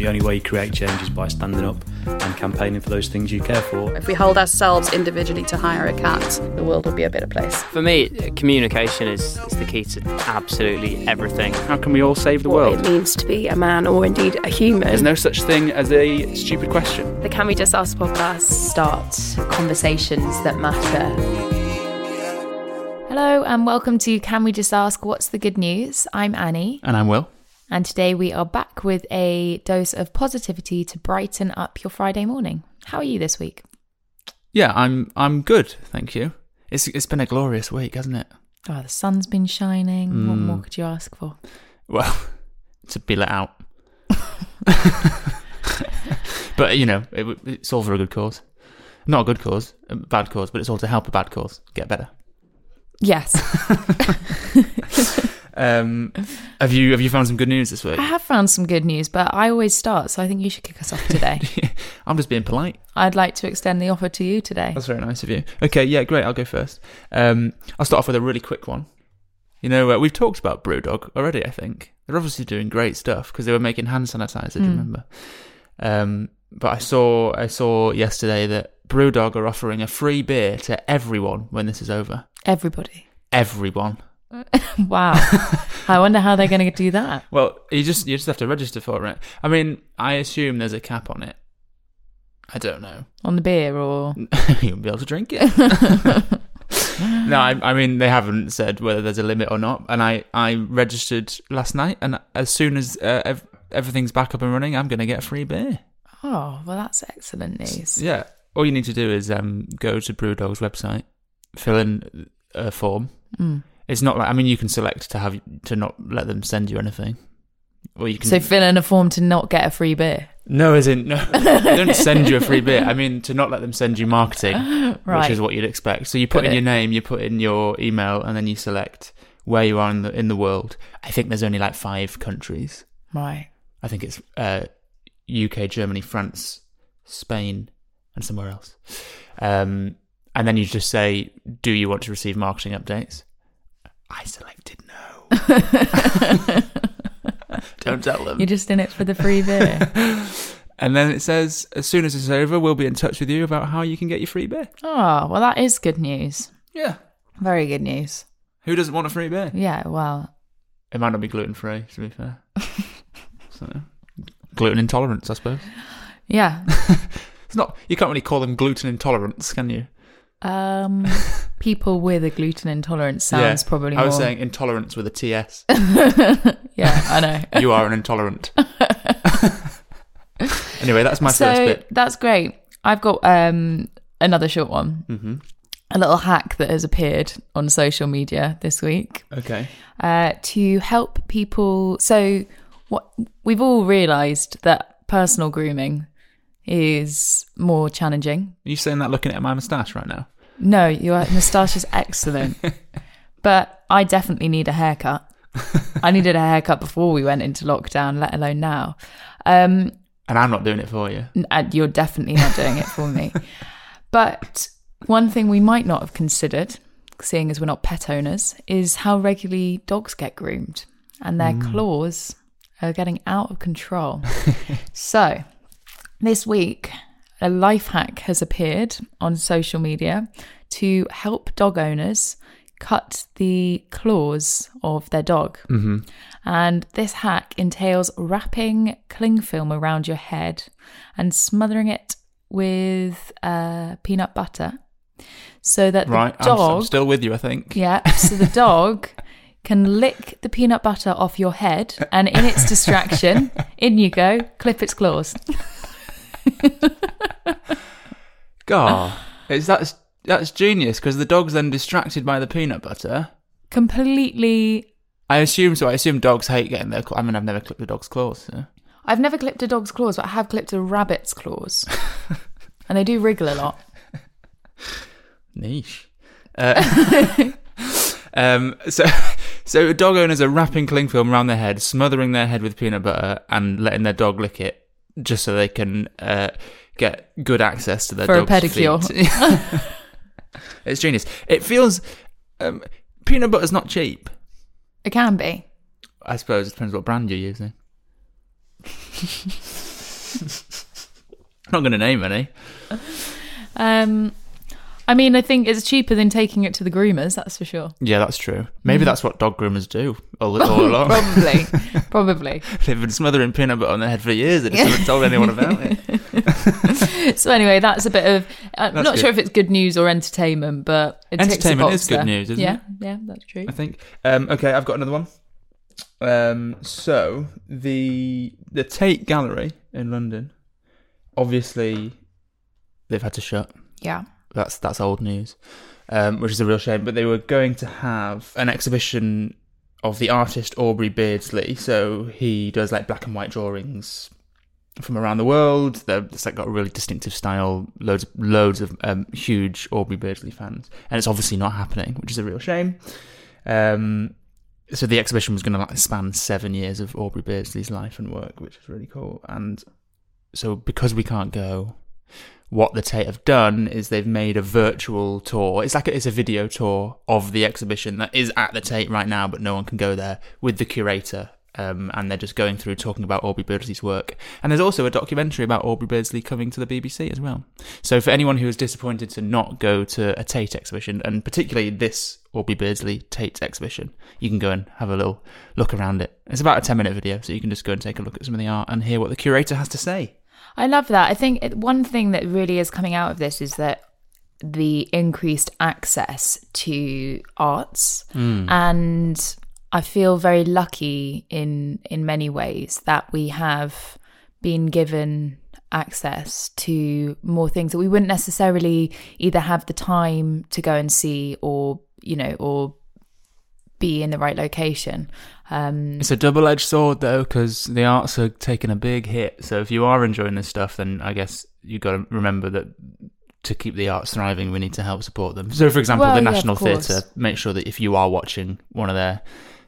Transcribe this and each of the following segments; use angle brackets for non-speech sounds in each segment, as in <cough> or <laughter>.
The only way you create change is by standing up and campaigning for those things you care for. If we hold ourselves individually to hire a cat, the world will be a better place. For me, communication is, is the key to absolutely everything. How can we all save the what world? it means to be a man or indeed a human. There's no such thing as a stupid question. the Can We Just Ask podcast. starts conversations that matter. Hello, and welcome to Can We Just Ask What's the Good News? I'm Annie, And I'm Will. And today we are back with a dose of positivity to brighten up your Friday morning. How are you this week? Yeah, I'm I'm good, thank you. It's it's been a glorious week, hasn't it? Oh, the sun's been shining. What Mm. more could you ask for? Well, <laughs> to be let out. <laughs> but you know, it, it's all for a good cause. Not a good cause, a bad cause, but it's all to help a bad cause get better. Yes, <laughs> Um, have you have you found some good news this week? I have found some good news, but I always start, so I think you should kick us off today. <laughs> I'm just being polite. I'd like to extend the offer to you today. That's very nice of you. Okay, yeah, great. I'll go first. Um, I'll start off with a really quick one. You know, uh, we've talked about Brewdog already. I think they're obviously doing great stuff because they were making hand sanitizer. Do you Mm. remember? Um, but I saw I saw yesterday that Brewdog are offering a free beer to everyone when this is over. Everybody. Everyone. <laughs> Wow. I wonder how they're going to do that. Well, you just you just have to register for it. I mean, I assume there's a cap on it. I don't know. On the beer or. <laughs> you won't be able to drink it. <laughs> no, I, I mean they haven't said whether there's a limit or not. And I, I registered last night, and as soon as uh, ev- everything's back up and running, I'm going to get a free beer. Oh, well, that's excellent news. Yeah, all you need to do is um, go to Brewdog's website, fill in a form. Mm. It's not like I mean you can select to have to not let them send you anything, or you can. So fill in a form to not get a free beer. no, as in no, <laughs> they don't send you a free beer. I mean to not let them send you marketing. Right. <laughs> which is what you'd expect. So you put Got in it. your name, you put in your email, and then you select where you are in the in the world. I think there's only like five countries. Right. I think it's uh, UK, Germany, France, Spain, and somewhere else. Um, and then you just say, "Do you want to receive marketing updates?" I selected no. <laughs> <laughs> Don't tell them. You're just in it for the free beer. <laughs> And then it says, "As soon as it's over, we'll be in touch with you about how you can get your free beer." oh, well, that is good news. Yeah. Very good news. Who doesn't want a free beer? Yeah, well, It might not be gluten free, to be fair. so, gluten intolerance, I suppose. <gasps> yeah. It's not. You can't really call them gluten intolerance, can you? Um, people with a gluten intolerance sounds Yeah, probably I was more- saying intolerance with a TS. <laughs> yeah, I know. you are an intolerant. <laughs> anyway, that's my so first bit. that's great. I've got um another short one. hmm A little hack that has appeared on social media this week. Okay. uh, to help people. So, what we've all realised that personal grooming is more challenging. Are you saying that looking at my moustache right now? No, your moustache is excellent, <laughs> but I definitely need a haircut. I needed a haircut before we went into lockdown, let alone now. Um, And I'm not doing it for you. and you're definitely not doing it for me. <laughs> But one thing we might not have considered, seeing as we're not pet owners, is how regularly dogs get groomed and their claws are getting out of control. <laughs> so, this week, a life hack has appeared on social media to help dog owners cut the claws of their dog. Mm-hmm. And this hack entails wrapping cling film around your head and smothering it with uh, peanut butter so that Right. the I'm, dog, I'm still with you, I think. yeah, so the dog <laughs> can lick the peanut butter off your head, and in its distraction, <laughs> in you go, clip its claws. <laughs> God, it's that's that's genius because the dog's then distracted by the peanut butter. Completely. I assume so. I assume dogs hate getting their. I mean, I've never clipped a dog's claws. So. I've never clipped a dog's claws, but I have clipped a rabbit's claws, <laughs> and they do wriggle a lot. Niche. Uh, <laughs> um, so, so dog owners are wrapping cling film around their head, smothering their head with peanut butter, and letting their dog lick it, just so they can uh, get good access to their For a pedicure. <laughs> it's genius. It feels um, peanut butter's not cheap. It can be. I suppose it depends what brand you're using. <laughs> <laughs> Not going to name any. Um, I mean, I think it's cheaper than taking it to the groomers. That's for sure. Yeah, that's true. Maybe that's what dog groomers do all, all along. Probably, <laughs> probably. They've been smothering peanut butter on their head for years. They just haven't told anyone about it. <laughs> So anyway, that's a bit of. I'm That's not good. sure if it's good news or entertainment, but it ticks the Entertainment box is good there. news, isn't yeah, it? Yeah, that's true. I think. Um, okay, I've got another one. Um, so the the Tate Gallery in London, obviously, they've had to shut. Yeah. That's that's old news, um, which is a real shame. But they were going to have an exhibition of the artist Aubrey Beardsley. So he does like black and white drawings from around the world. It's like got a really distinctive style. Loads loads of um, huge Aubrey Beardsley fans, and it's obviously not happening, which is a real shame. Um, so the exhibition was going to like span seven years of Aubrey Beardsley's life and work, which is really cool. And so because we can't go, what the Tate have done is they've made a virtual tour. It's like a, it's a video tour of the exhibition that is at the Tate right now, but no one can go there with the curator. Um, and they're just going through talking about Aubrey Beardsley's work. And there's also a documentary about Aubrey Beardsley coming to the BBC as well. So for anyone who is disappointed to not go to a Tate exhibition, and particularly this Aubrey Beardsley Tate exhibition, you can go and have a little look around it. It's about a 10 minute video, so you can just go and take a look at some of the art and hear what the curator has to say. I love that. I think it, one thing that really is coming out of this is that the increased access to arts hmm. and I feel very lucky in in many ways that we have been given access to more things that we wouldn't necessarily either have the time to go and see or you know or be in the right location um It's a double edged sword though, because the arts are taking a big hit. So if you are enjoying this stuff, then I guess you've got to remember that to keep the arts thriving, we need to help support them. So, for example, Well, the National course. Theatre, make sure that if you are watching one of their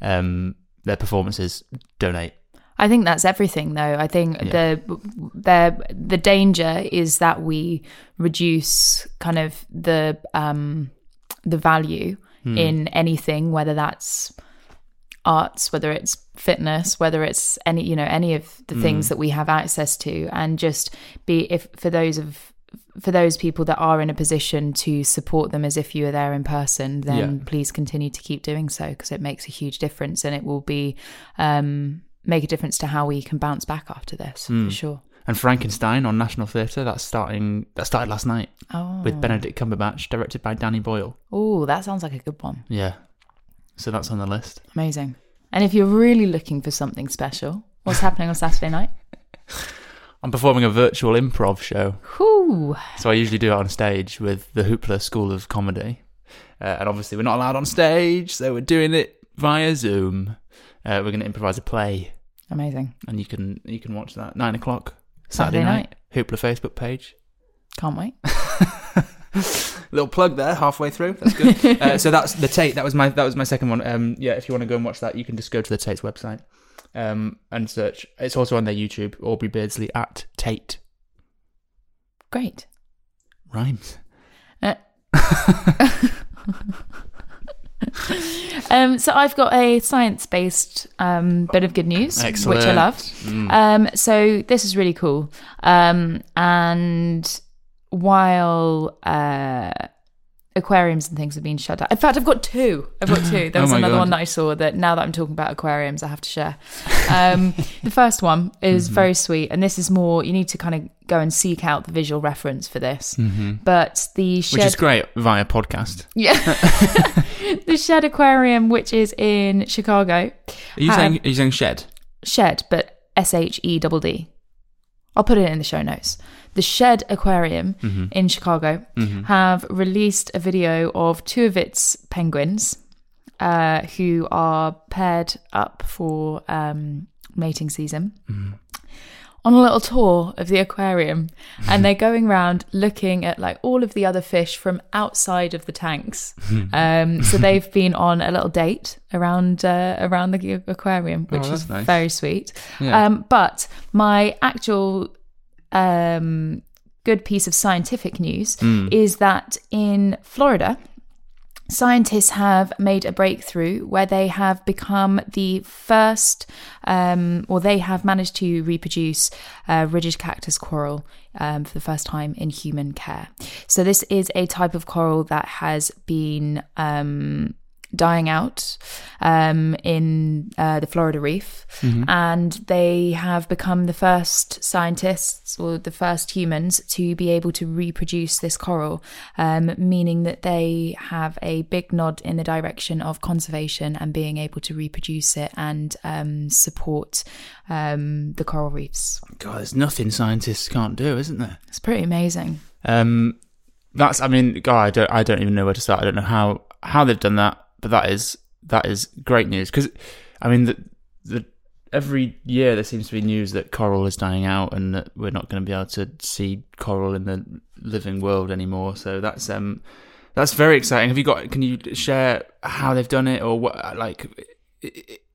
um, their performances, donate. I think that's everything, though. I think Yeah. the the the danger is that we reduce kind of the um, the value Hmm. in anything, whether that's arts, whether it's fitness, whether it's any you know any of the Hmm. things that we have access to, and just be if for those of for those people that are in a position to support them as if you were there in person, then Yeah. please continue to keep doing so because it makes a huge difference and it will be um, make a difference to how we can bounce back after this Hmm. for sure. And Frankenstein on National Theatre, that's starting. That started last night Oh, with Benedict Cumberbatch, directed by Danny Boyle. oh, that sounds like a good one. Yeah, so that's on the list. Amazing. And if you're really looking for something special, what's happening on Saturday night? <laughs> I'm performing a virtual improv show. Whoo! So I usually do it on stage with the Hoopla School of Comedy. Uh, and obviously, we're not allowed on stage, so we're doing it via Zoom. Uh, we're going to improvise a play, Amazing. and you can you can watch that nine o'clock Saturday, Saturday night. Hoopla Facebook page. Can't wait. <laughs> <laughs> Little plug there, halfway through. That's good. <laughs> uh, so that's the Tate. That was my that was my second one. Um, yeah, if you want to go and watch that, you can just go to the Tate's website um, and search. It's also on their YouTube. Aubrey Beardsley at Tate Great. rhymes. Uh, <laughs> um, so I've got a science-based um, bit of good news, Excellent. which I love. Mm. Um, so this is really cool. Um, and while uh, aquariums and things have been shut down, in fact, I've got two. I've got two. There <laughs> Oh was my another God. one that I saw that now that I'm talking about aquariums, I have to share. Um, <laughs> the first one is Mm-hmm. very sweet, and this is more. You need to kind of go and seek out the visual reference for this. But the Mm-hmm. Which is great via podcast. yeah, the Shedd Aquarium, which is in Chicago, Are you Um, saying are you saying shed? Shed, but S H E double D. I'll put it in the show notes. The Shedd Aquarium in Chicago have released a video of two of its penguins uh, who are paired up for um, mating season on a little tour of the aquarium and they're going around looking at like all of the other fish from outside of the tanks <laughs> um, so they've been on a little date around uh, around the aquarium which Oh, is nice. very sweet Yeah. um, but my actual um, good piece of scientific news Hmm. is that in Florida scientists have made a breakthrough where they have become the first, um, or they have managed to reproduce uh, rigid cactus coral um, for the first time in human care. So, this is a type of coral that has been. Um, dying out um, in uh, the Florida Reef, and they have become the first scientists or the first humans to be able to reproduce this coral, um, meaning that they have a big nod in the direction of conservation and being able to reproduce it and um, support um, the coral reefs. God, there's nothing scientists can't do, isn't there? It's pretty amazing. Um, that's. I mean, God, I don't. I don't even know where to start. I don't know how how they've done that, but that is that is great news because, I mean, the the every year there seems to be news that coral is dying out and that we're not going to be able to see coral in the living world anymore. So that's um that's very exciting. Have you got? Can you share how they've done it or what? Like,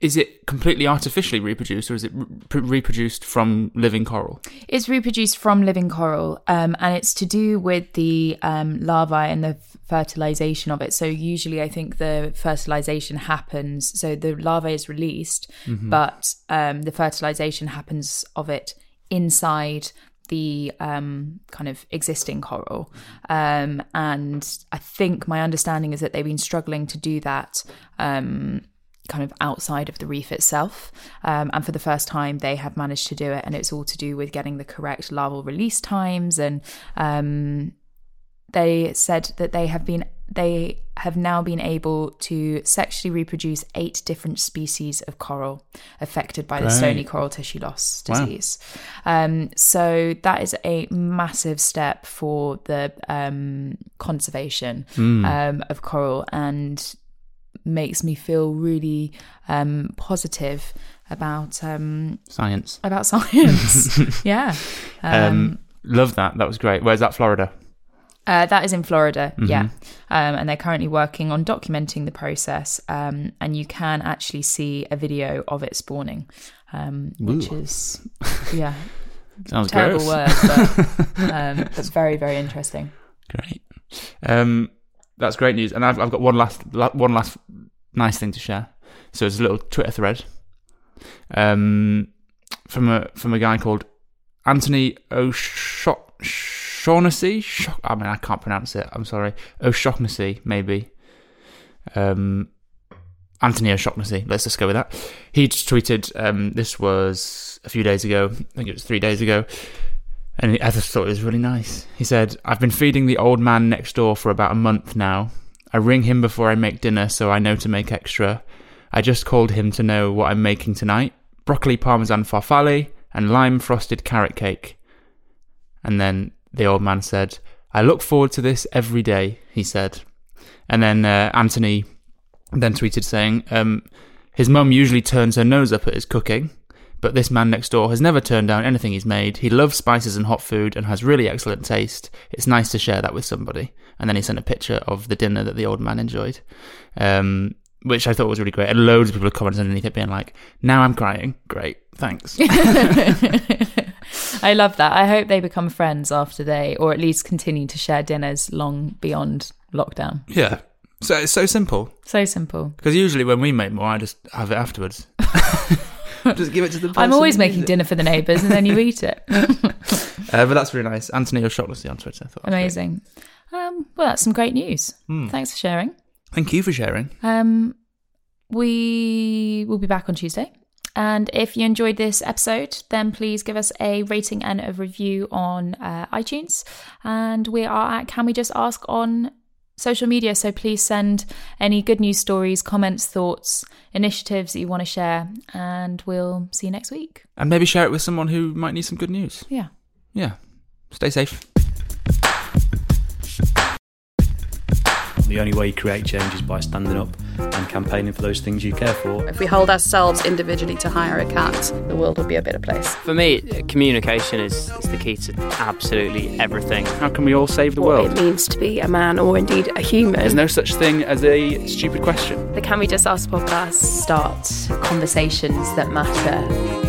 is it completely artificially reproduced or is it re- reproduced from living coral? It's reproduced from living coral, um, and it's to do with the um, larvae and the fertilization of it. So usually, I think the fertilization happens. So the larvae is released, but um, the fertilization happens of it inside the um, kind of existing coral. Um, and I think my understanding is that they've been struggling to do that. Um, kind of outside of the reef itself. Um, and for the first time, they have managed to do it. And it's all to do with getting the correct larval release times. And um, they said that they have been. They have now been able to sexually reproduce eight different species of coral affected by the stony coral tissue loss Wow. disease. Um, so that is a massive step for the um, conservation um, of coral and makes me feel really um, positive about um, Science. about <laughs> science. <laughs> yeah, um, Um, love that. That was great. Where's that? Florida. uh, that is in Florida. Mm-hmm. Yeah, um, and they're currently working on documenting the process, um, and you can actually see a video of it spawning, um, which Ooh. is <laughs> yeah, Sounds terrible gross. word, but um, it's very very interesting. Great. Um, that's great news. And I've, I've got one last one last nice thing to share. So it's a little Twitter thread um, from a from a guy called Anthony O'Shaughnessy. I mean, I can't pronounce it. I'm sorry. O'Shaughnessy, maybe. Um, Anthony O'Shaughnessy. Let's just go with that. He just tweeted. Um, this was a few days ago. I think it was three days ago. And I just thought it was really nice. He said, I've been feeding the old man next door for about a month now. I ring him before I make dinner so I know to make extra. I just called him to know what I'm making tonight broccoli parmesan farfalle and lime frosted carrot cake. And then the old man said, I look forward to this every day, he said. And then uh, Anthony then tweeted saying, um, his mum usually turns her nose up at his cooking, but this man next door has never turned down anything he's made. He loves spices and hot food and has really excellent taste. It's nice to share that with somebody. And then he sent a picture of the dinner that the old man enjoyed, um, which I thought was really great. And loads of people have commented underneath it being like, now I'm crying. Great. Thanks. <laughs> <laughs> I love that. I hope they become friends after they, or at least continue to share dinners long beyond lockdown. yeah. So it's so simple. So simple. Because usually when we make more, I just have it afterwards. <laughs> <laughs> just give it to the person. I'm always making dinner for the neighbours and then you eat it. <laughs> Uh, but that's really nice. Anthony you're O'Shaughnessy on Twitter. I thought that was great. Amazing. Um, well, that's some great news. Thanks for sharing. Thank you for sharing. Um, we will be back on Tuesday. And if you enjoyed this episode, then please give us a rating and a review on uh, iTunes. And we are at Can We Just Ask on social media. So please send any good news stories, comments, thoughts, initiatives that you want to share. And we'll see you next week. And maybe share it with someone who might need some good news. Yeah. Yeah. Stay safe. The only way you create change is by standing up and campaigning for those things you care for. If we hold ourselves individually to higher account, the world will be a better place. For me, communication is, is the key to absolutely everything. How can we all save the What world? it means to be a man or indeed a human. There's no such thing as a stupid question. the Can We Just Ask podcast. Start conversations that matter